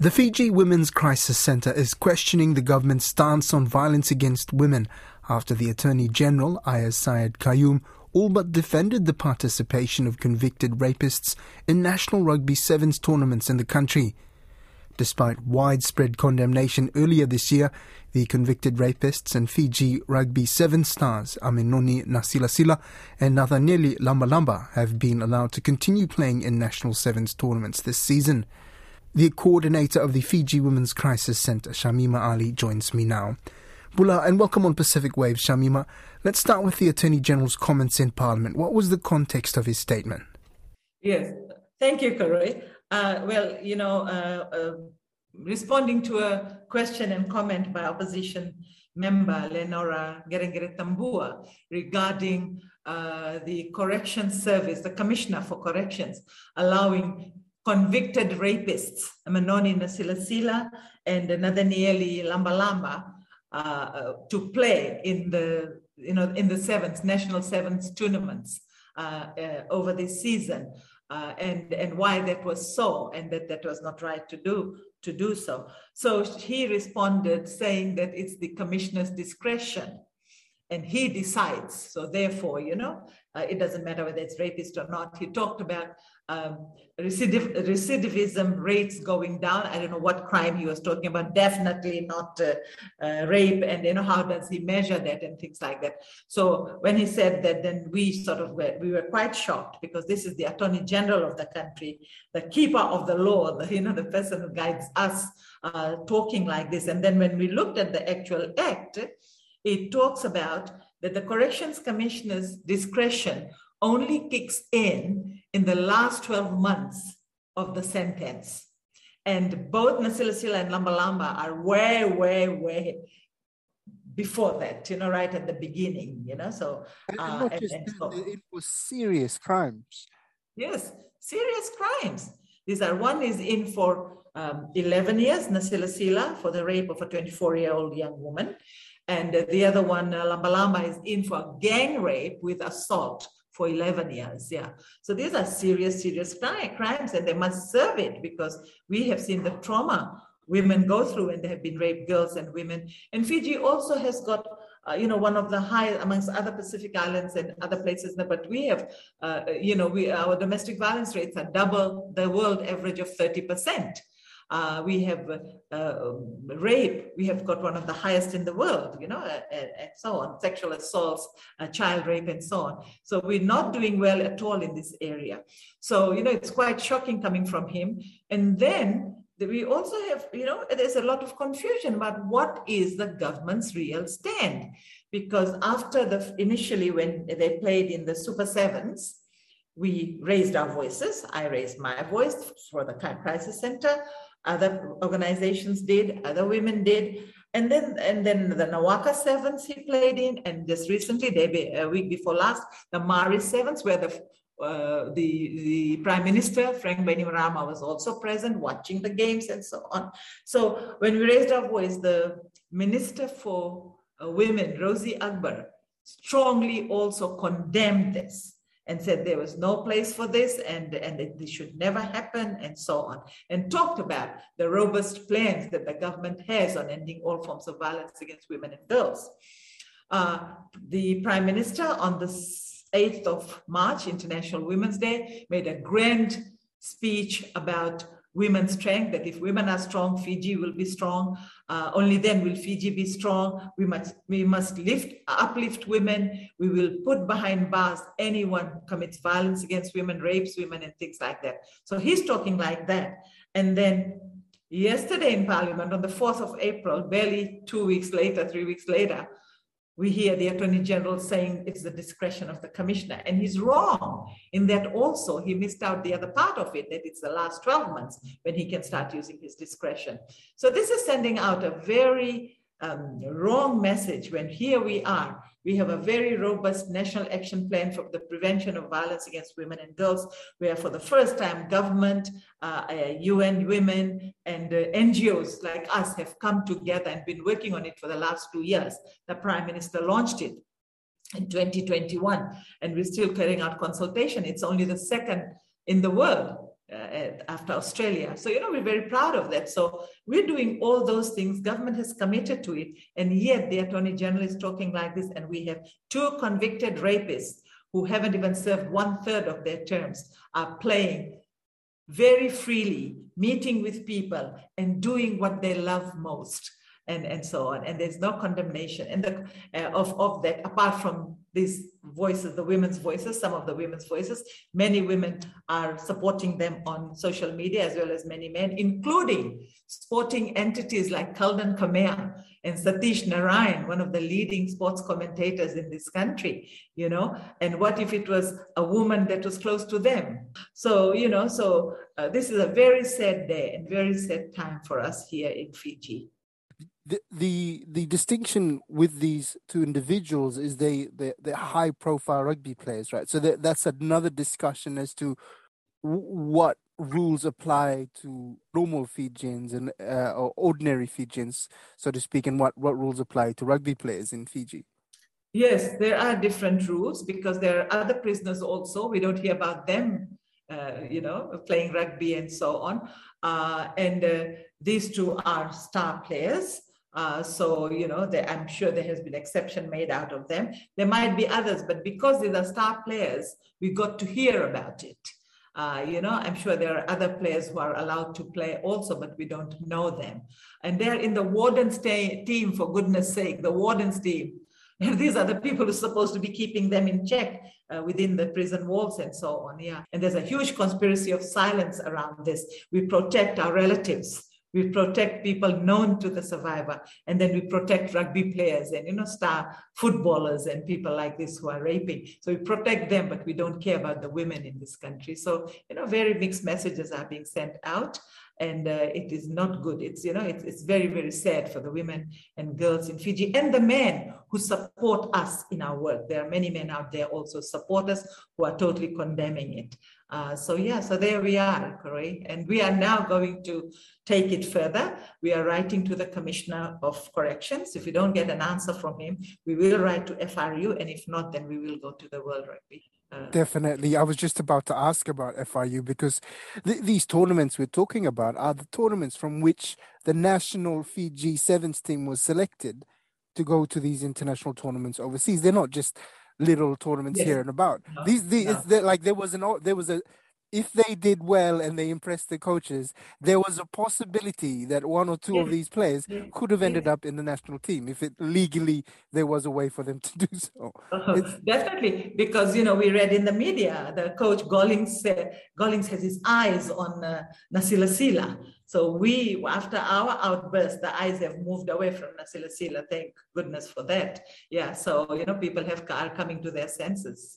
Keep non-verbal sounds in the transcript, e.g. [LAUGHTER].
The Fiji Women's Crisis Center is questioning the government's stance on violence against women after the Attorney General, Aiyaz Sayed-Khaiyum, all but defended the participation of convicted rapists in National Rugby Sevens tournaments in the country. Despite widespread condemnation earlier this year, the convicted rapists and Fiji Rugby Seven stars Aminoni Nasilasila and Nathanieli Lambalamba have been allowed to continue playing in National Sevens tournaments this season. The coordinator of the Fiji Women's Crisis Center, Shamima Ali, joins me now. Bula, and welcome on Pacific Waves, Shamima. Let's start with the Attorney General's comments in Parliament. What was the context of his statement? Yes, thank you, Koroi. Uh, well, you know, uh, uh, responding to a question and comment by opposition member Lenora Qereqeretabua regarding uh, the corrections service, the commissioner for corrections, allowing convicted rapists, Manoni Nasilasila and Nathanieli Lambalamba, uh, uh, to play in the you know in the sevens national sevens tournaments uh, uh over this season, uh, and and why that was so, and that that was not right to do to do so. So he responded saying that it's the commissioner's discretion and he decides. So therefore, you know, uh, it doesn't matter whether it's rapist or not. He talked about um, recidiv- recidivism rates going down. I don't know what crime he was talking about. Definitely not uh, uh, rape. And you know how does he measure that and things like that. So when he said that, then we sort of were, we were quite shocked because this is the Attorney General of the country, the keeper of the law, the, you know the person who guides us, uh, talking like this. And then when we looked at the actual act it talks about that the corrections commissioner's discretion only kicks in in the last 12 months of the sentence. And both Nasilasila and Lambalamba are way, way, way before that, you know, right at the beginning, you know. So, uh, and, and so it was serious crimes. Yes, serious crimes. These are one is in for um, 11 years, Nasilasila, for the rape of a 24 year old young woman. And the other one, uh, Lambalamba, is in for gang rape with assault for 11 years. Yeah. So these are serious, serious crimes, and they must serve it because we have seen the trauma women go through when they have been raped, girls and women. And Fiji also has got uh, you know, one of the high amongst other Pacific islands and other places. But we have, uh, you know, we our domestic violence rates are double the world average of 30 percent. Uh, we have uh, rape. We have got one of the highest in the world, you know, and, and so on, sexual assaults, uh, child rape, and so on. So we're not doing well at all in this area. So, you know, it's quite shocking coming from him. And then we also have, you know, there's a lot of confusion about what is the government's real stand. Because after the initially, when they played in the Super Sevens, we raised our voices. I raised my voice for the Crisis Center other organizations did, other women did. And then, and then the Nawaka Sevens he played in, and just recently, a week before last, the Marist Sevens, where the uh, the, the Prime Minister, Frank Bainimarama, was also present watching the games and so on. So when we raised our voice, the Minister for uh, Women, Rosie Akbar, strongly also condemned this and said there was no place for this and, and it, this should never happen and so on, and talked about the robust plans that the government has on ending all forms of violence against women and girls. Uh, the Prime Minister on the 8th of March, International Women's Day, made a grand speech about women's strength, that if women are strong, Fiji will be strong. Uh, only then will Fiji be strong. We must, we must lift, uplift women. We will put behind bars anyone who commits violence against women, rapes women, and things like that. So he's talking like that. And then yesterday in Parliament, on the 4th of April, barely two weeks later, three weeks later, we hear the Attorney General saying it's the discretion of the Commissioner. And he's wrong in that also he missed out the other part of it, that it's the last 12 months when he can start using his discretion. So this is sending out a very um, wrong message when here we are. We have a very robust national action plan for the prevention of violence against women and girls, where for the first time government, uh, uh, UN Women, and uh, NGOs like us have come together and been working on it for the last two years. The Prime Minister launched it in 2021, and we're still carrying out consultation. It's only the second in the world uh, Uh, after Australia. So, you know, we're very proud of that. So, we're doing all those things. Government has committed to it. And yet, the Attorney General is talking like this. And we have two convicted rapists who haven't even served one third of their terms are playing very freely, meeting with people and doing what they love most and, and so on. And there's no condemnation the, uh, of, of that, apart from these voices, the women's voices, some of the women's voices. Many women are supporting them on social media as well as many men, including sporting entities like Kaldan Kamea and Satish Narayan, one of the leading sports commentators in this country, you know. And what if it was a woman that was close to them? So, you know, so uh, this is a very sad day and very sad time for us here in Fiji the the the distinction with these two individuals is they they they're high profile rugby players, right? So that, that's another discussion as to what rules apply to normal Fijians and uh, or ordinary Fijians, so to speak, and what what rules apply to rugby players in Fiji. Yes, there are different rules because there are other prisoners also. We don't hear about them, uh, you know, playing rugby and so on. Uh, and uh, these two are star players. Uh, so, you know, I'm sure there has been exception made out of them. There might be others, but because these are star players, we got to hear about it. Uh, you know, I'm sure there are other players who are allowed to play also, but we don't know them. And they're in the Wardens team, for goodness sake, the Wardens team. [LAUGHS] And these are the people who are supposed to be keeping them in check uh, within the prison walls and so on. Yeah. And there's a huge conspiracy of silence around this. We protect our relatives we protect people known to the survivor and then we protect rugby players and you know star footballers and people like this who are raping. So we protect them but we don't care about the women in this country. So you know very mixed messages are being sent out and uh, it is not good it's you know it's, it's very very sad for the women and girls in fiji and the men who support us in our work there are many men out there also support us who are totally condemning it uh, so yeah, so there we are, Koroi, and we are now going to take it further. We are writing to the Commissioner of Corrections. If we don't get an answer from him, we will write to FRU, and if not, then we will go to the World Rugby. Uh, Definitely. I was just about to ask about FRU because th- these tournaments we're talking about are the tournaments from which the national Fiji Sevens team was selected to go to these international tournaments overseas. They're not just little tournaments yes. here and about. No, these, these no. like there was an there was a if they did well and they impressed the coaches, there was a possibility that one or two of these players could have ended up in the national team if it legally there was a way for them [LAUGHS] to do so. Uh, definitely, because you know we read in the media the coach Gollings uh, Gollings has his eyes on uh, Nasilasila so we, after our outburst, the eyes have moved away from Nasilasila. Thank goodness for that. Yeah. So you know, people have are coming to their senses.